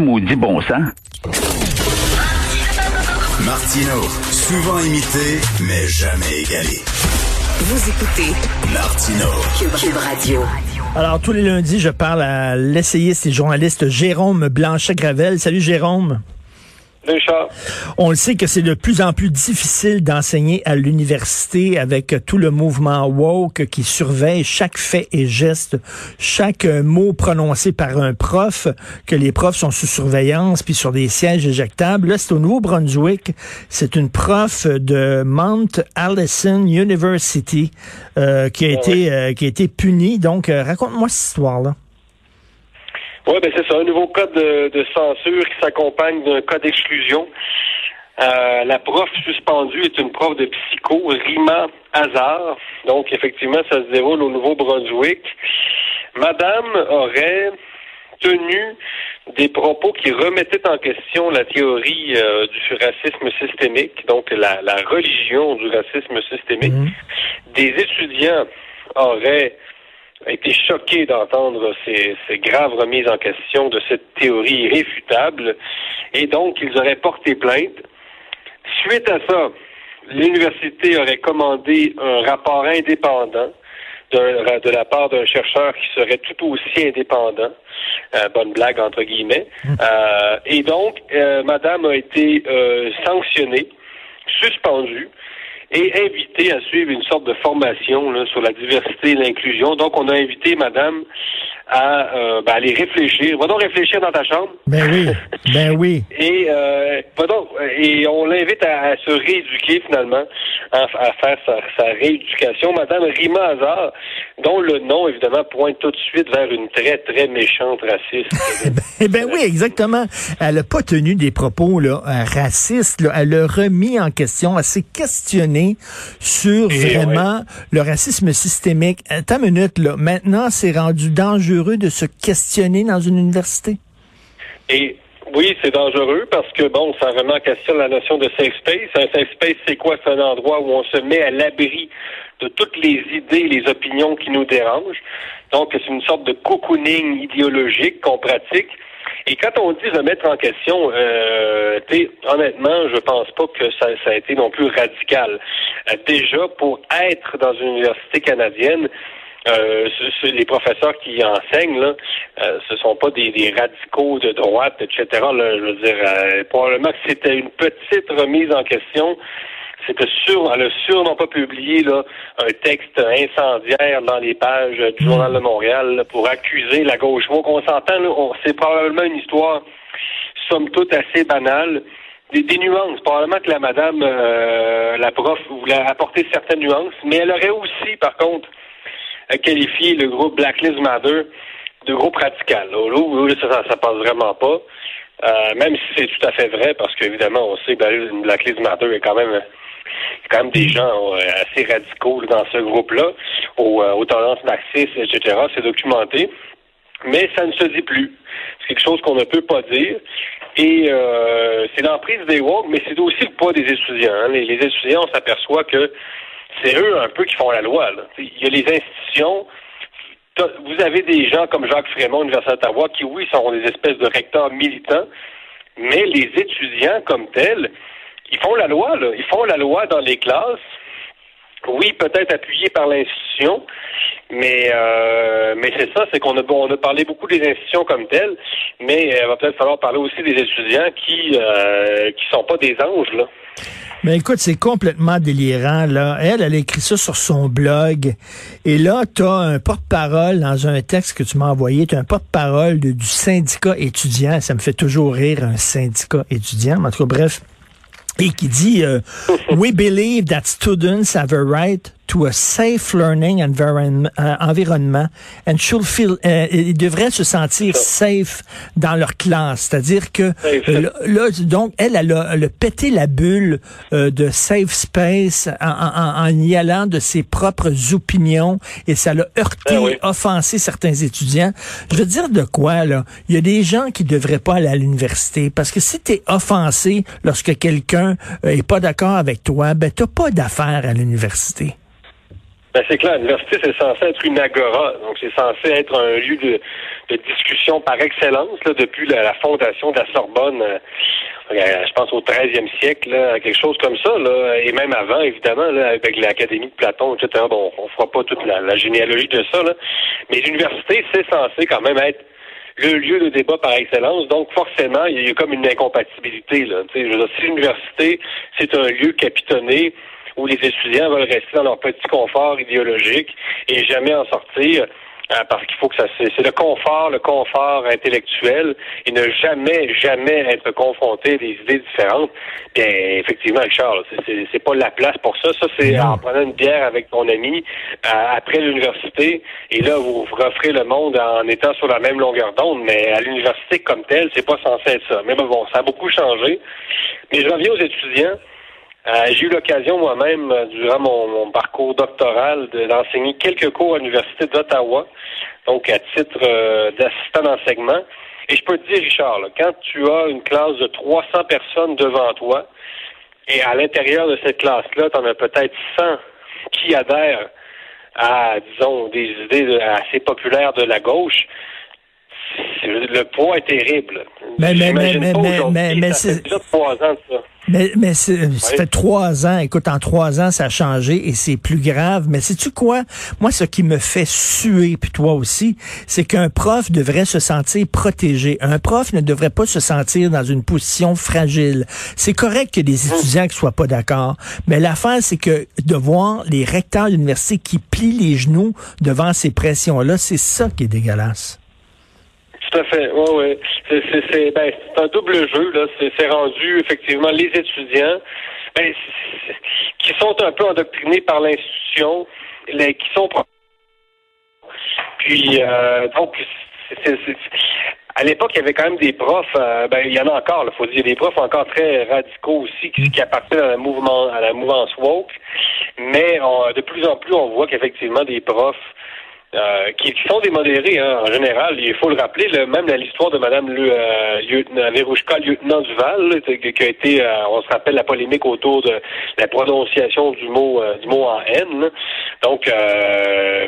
Maudit bon sang. Martino, souvent imité, mais jamais égalé. Vous écoutez Martino. Cube, Radio. Alors, tous les lundis, je parle à l'essayiste et journaliste Jérôme Blanchet-Gravel. Salut Jérôme. On le sait que c'est de plus en plus difficile d'enseigner à l'université avec tout le mouvement woke qui surveille chaque fait et geste, chaque mot prononcé par un prof, que les profs sont sous surveillance puis sur des sièges éjectables. Là, c'est au Nouveau-Brunswick. C'est une prof de Mount Allison University euh, qui a été euh, qui a été punie. Donc, euh, raconte-moi cette histoire-là. Oui, ben c'est ça, un nouveau code de, censure qui s'accompagne d'un code d'exclusion. Euh, la prof suspendue est une prof de psycho, Rima Hazard. Donc, effectivement, ça se déroule au Nouveau-Brunswick. Madame aurait tenu des propos qui remettaient en question la théorie euh, du racisme systémique, donc la, religion du racisme systémique. Mhm. Des étudiants auraient a été choqué d'entendre ces, graves remises en question de cette théorie irréfutable et donc ils auraient porté plainte. Suite à ça, l'université aurait commandé un rapport indépendant de, la part d'un chercheur qui serait tout aussi indépendant, euh, bonne blague entre guillemets, mmh. euh, et donc euh, Madame a été sanctionnée, suspendue, et invité à suivre une sorte de formation sur la diversité et l'inclusion. Donc, on a invité Madame à euh, ben, aller réfléchir. Va donc réfléchir dans ta chambre. Ben oui, ben oui. et euh, donc, et on l'invite à, se rééduquer finalement, à, faire sa, rééducation. Madame Rima Hazard, dont le nom évidemment pointe tout de suite vers une très très méchante raciste. ben, ben oui, exactement. Elle n'a pas tenu des propos là racistes. Là. Elle a remis en question, elle s'est questionnée sur vraiment le racisme systémique. Attends une minute là. Maintenant, c'est rendu dangereux de se questionner dans une université? Et oui, c'est dangereux parce que, bon, ça remet en question la notion de safe space. Un safe space, c'est quoi? C'est un endroit où on se met à l'abri de toutes les idées, les opinions qui nous dérangent. Donc, c'est une sorte de cocooning idéologique qu'on pratique. Et quand on dit remettre en question, euh, honnêtement, je pense pas que ça, ça a été non plus radical. Euh, déjà, pour être dans une université canadienne, euh, les professeurs qui enseignent, là, euh, ce sont pas des, radicaux de droite, etc. je veux dire, euh, probablement que c'était une petite remise en question. C'était sûr, elle a sûrement pas publié là, un texte incendiaire dans les pages du Journal de Montréal pour accuser la gauche. On s'entend, c'est probablement une histoire, somme toute, assez banale. Des, nuances. Probablement que la madame, la prof, voulait apporter certaines nuances, mais elle aurait aussi, par contre, qualifier le groupe Black Lives Matter de groupe radical. Là, ça, ça, passe vraiment pas. Euh, même si c'est tout à fait vrai, parce qu'évidemment, on sait que Black Lives Matter est quand même quand même des gens euh, assez radicaux dans ce groupe-là, aux, euh, aux, tendances marxistes, etc. C'est documenté. Mais ça ne se dit plus. C'est quelque chose qu'on ne peut pas dire. Et euh, c'est l'emprise des woke, mais c'est aussi le poids des étudiants. Hein. Les, les, étudiants, on s'aperçoit que c'est eux un peu qui font la loi. Il y a les institutions. Vous avez des gens comme Jacques Frémont, Université d'Ottawa, qui, oui, sont des espèces de recteurs militants, mais les étudiants comme tels, ils font la loi, là. Ils font la loi dans les classes. Oui, peut-être appuyés par l'institution, mais euh, mais c'est ça, c'est qu'on a on a parlé beaucoup des institutions comme telles, mais il va peut-être falloir parler aussi des étudiants qui euh, qui sont pas des anges là. Mais écoute, c'est complètement délirant, là. Elle, elle a écrit ça sur son blog. Et là, tu as un porte-parole dans un texte que tu m'as envoyé. Tu as un porte-parole du syndicat étudiant. Ça me fait toujours rire, un syndicat étudiant. En tout cas, bref. Et qui dit, euh, We believe that students have a right to a safe learning environment, euh, and should feel, euh, ils devraient se sentir safe dans leur classe. C'est-à-dire que euh, là, donc, elle, elle a, elle a pété la bulle de safe space en, en, en, y allant de ses propres opinions et ça l'a heurté, ah offensé certains étudiants. Je veux dire de quoi, là? Il y a des gens qui devraient pas aller à l'université parce que si tu es offensé lorsque quelqu'un est pas d'accord avec toi, ben t'as pas d'affaires à l'université. Ben c'est clair, l'université, c'est censé être une agora. Donc, c'est censé être un lieu de, de discussion par excellence, là, depuis la, fondation de la Sorbonne, euh, je pense au 13e siècle, là, quelque chose comme ça, là, et même avant, évidemment, là, avec l'Académie de Platon, etc. Bon, on fera pas toute la, généalogie de ça, là. Mais l'université, c'est censé quand même être le lieu de débat par excellence. Donc, forcément, il y a comme une incompatibilité. Là. Je veux dire, si l'université, c'est un lieu capitonné où les étudiants veulent rester dans leur petit confort idéologique et jamais en sortir, parce qu'il faut que ça c'est le confort, le confort intellectuel et ne jamais, jamais être confronté à des idées différentes. Bien, effectivement, Richard, c'est pas la place pour ça. Ça, c'est en prenant une bière avec ton ami euh, après l'université et là, vous, vous offrez le monde en étant sur la même longueur d'onde, mais à l'université comme telle, c'est pas censé être ça. Mais bon, ça a beaucoup changé. Mais je reviens aux étudiants. Euh, j'ai eu l'occasion moi-même, euh, durant mon, parcours doctoral, d'enseigner quelques cours à l'Université d'Ottawa, donc à titre euh, d'assistant d'enseignement. Et je peux te dire, Richard, quand tu as une classe de 300 personnes devant toi, et à l'intérieur de cette classe-là, tu en as peut-être 100 qui adhèrent à, disons, des idées assez populaires de la gauche, le poids est terrible. Mais, mais, mais, mais, mais, mais, ans de ça. Mais, mais ça fait trois ans. Écoute, en trois ans, ça a changé et c'est plus grave. Mais sais-tu quoi? Moi, ce qui me fait suer, puis toi aussi, c'est qu'un prof devrait se sentir protégé. Un prof ne devrait pas se sentir dans une position fragile. C'est correct que des étudiants ne soient pas d'accord. Mais l'affaire, c'est que de voir les recteurs de l'université qui plient les genoux devant ces pressions-là, c'est ça qui est dégueulasse. Tout à fait. Oui, oui. C'est ben, un double jeu, là. C'est rendu effectivement les étudiants ben, qui sont un peu endoctrinés par l'institution, qui sont puis euh, donc à l'époque, il y avait quand même des profs, euh, ben, il y en a encore, il faut dire, des profs encore très radicaux aussi qui, qui appartiennent à la, mouvement, à la mouvance woke. Mais de plus en plus, on voit qu'effectivement, des profs euh, qui, sont des modérés hein, en général. Il faut le rappeler, même l'histoire de Mme le, euh, lieutenant, Verouchka, lieutenant Duval, qui a été, euh, on se rappelle la polémique autour de la prononciation du mot euh, du mot en haine. Donc,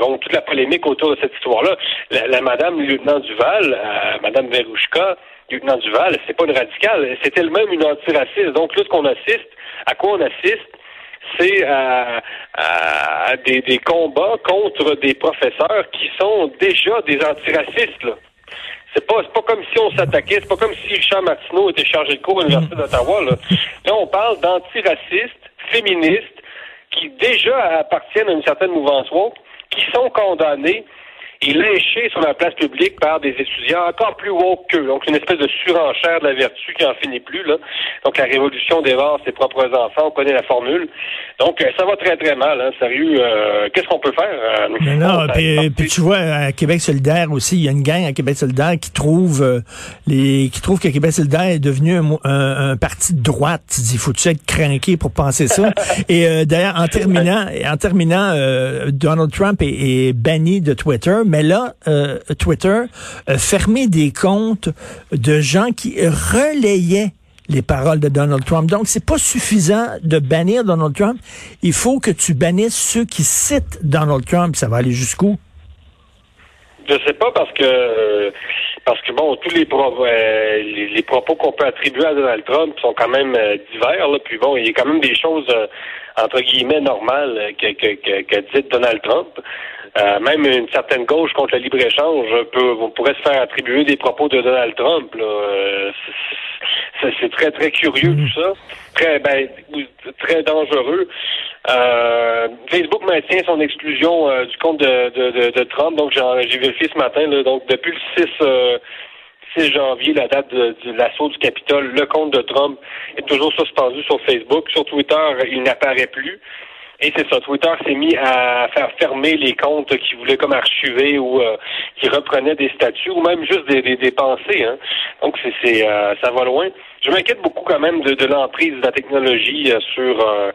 donc toute la polémique autour de cette histoire-là. La, la, Madame lieutenant Duval, Madame Verouchka, lieutenant Duval, c'est pas une radicale, c'est elle-même une antiraciste. Donc là, ce qu'on assiste, à quoi on assiste, c'est à, des, des, combats contre des professeurs qui sont déjà des antiracistes. Là. C'est pas, pas comme si on s'attaquait, c'est pas comme si Richard Martineau était chargé de cours à l'Université d'Ottawa. Là. là, on parle d'antiracistes, féministes, qui déjà appartiennent à une certaine mouvance woke, qui sont condamnés et lynché sur la place publique par des étudiants encore plus woke qu'eux. Donc, une espèce de surenchère de la vertu qui en finit plus. Là. Donc, la révolution dévore ses propres enfants. On connaît la formule. Donc, euh, ça va très, très mal. Hein. Sérieux, euh, qu'est-ce qu'on peut faire? Euh, non, puis, tu vois, à Québec solidaire aussi, il y a une gang à Québec solidaire qui trouve les qui trouve que Québec solidaire est devenu un, parti de droite. Il faut-tu être craqué pour penser ça? Et d'ailleurs, en terminant, en terminant Donald Trump est, est banni de Twitter, mais là, euh, Twitter a fermé des comptes de gens qui relayaient les paroles de Donald Trump. Donc, c'est pas suffisant de bannir Donald Trump. Il faut que tu bannisses ceux qui citent Donald Trump. Ça va aller jusqu'où? Je sais pas parce que parce que bon, tous les, euh, les, propos qu'on peut attribuer à Donald Trump sont quand même euh, divers. Puis bon, il y a quand même des choses entre guillemets normales que, que dit Donald Trump. Euh, même une certaine gauche contre le libre-échange peut, on pourrait se faire attribuer des propos de Donald Trump. Euh, c'est très, très curieux tout ça. Très, ben, très dangereux. Euh, Facebook maintient son exclusion du compte de, de, de, Trump. Donc, j'ai vérifié ce matin. Là, donc, depuis le 6, 6 janvier, la date de, l'assaut du Capitole, le compte de Trump est toujours suspendu sur Facebook. Sur Twitter, il n'apparaît plus. Et c'est ça, Twitter s'est mis à faire fermer les comptes qui voulaient comme archiver ou euh, qui reprenaient des statuts ou même juste des, des, pensées. Hein. Donc c'est, euh, ça va loin. Je m'inquiète beaucoup quand même de, de l'emprise de la technologie euh, sur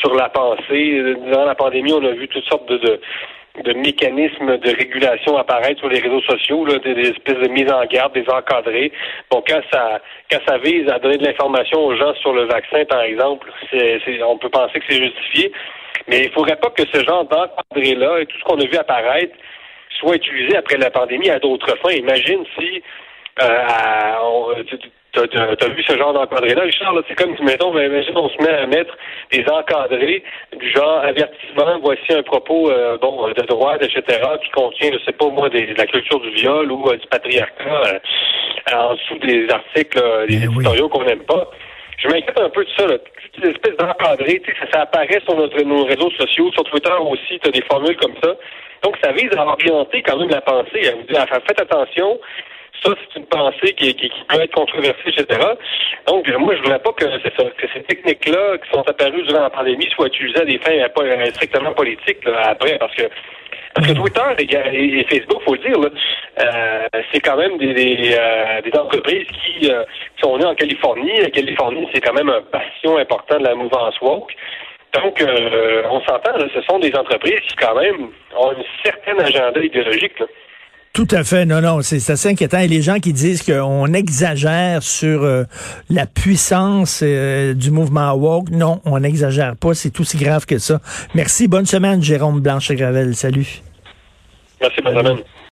sur la pensée. Durant la pandémie, on a vu toutes sortes de, de de mécanismes de régulation apparaître sur les réseaux sociaux, là, des, espèces de mise en garde, des encadrés. Bon, quand ça quand ça vise à donner de l'information aux gens sur le vaccin, par exemple, on peut penser que c'est justifié. Mais il ne faudrait pas que ce genre d'encadré-là et tout ce qu'on a vu apparaître soit utilisé après la pandémie à d'autres fins. Imagine si euh, tu as, vu ce genre d'encadré-là, Richard, c'est comme si, mettons, ben, imagine, on se met à mettre des encadrés du genre avertissement, voici un propos euh, bon de droite, etc., qui contient, je sais pas moi, de la culture du viol ou euh, du patriarcat en dessous des articles, des ben éditoriaux qu'on n'aime pas. Je m'inquiète un peu de ça, là. Toutes ces espèces d'encadrés, ça, ça apparaît sur notre, nos réseaux sociaux, sur Twitter aussi, tu as des formules comme ça. Donc, ça vise à orienter quand même la pensée, à vous dire, faites attention, ça, c'est une pensée qui, qui, peut être controversée, etc. Donc, moi, je voudrais pas que, que ces techniques-là qui sont apparues durant la pandémie soient utilisées à des fins euh, strictement politiques après, parce que parce que Twitter et, Facebook, faut le dire, euh, c'est quand même des, des, euh, entreprises qui, sont nées en Californie. La Californie, c'est quand même un passion important de la mouvance woke. Donc, on s'entend, ce sont des entreprises qui, quand même, ont une certaine agenda idéologique. Là. Tout à fait. Non, non, c'est assez inquiétant. Et les gens qui disent qu'on exagère sur euh, la puissance euh, du mouvement woke, non, on n'exagère pas. C'est aussi grave que ça. Merci. Bonne semaine, Jérôme Blanche-Gravel. Salut. Merci, bonne semaine.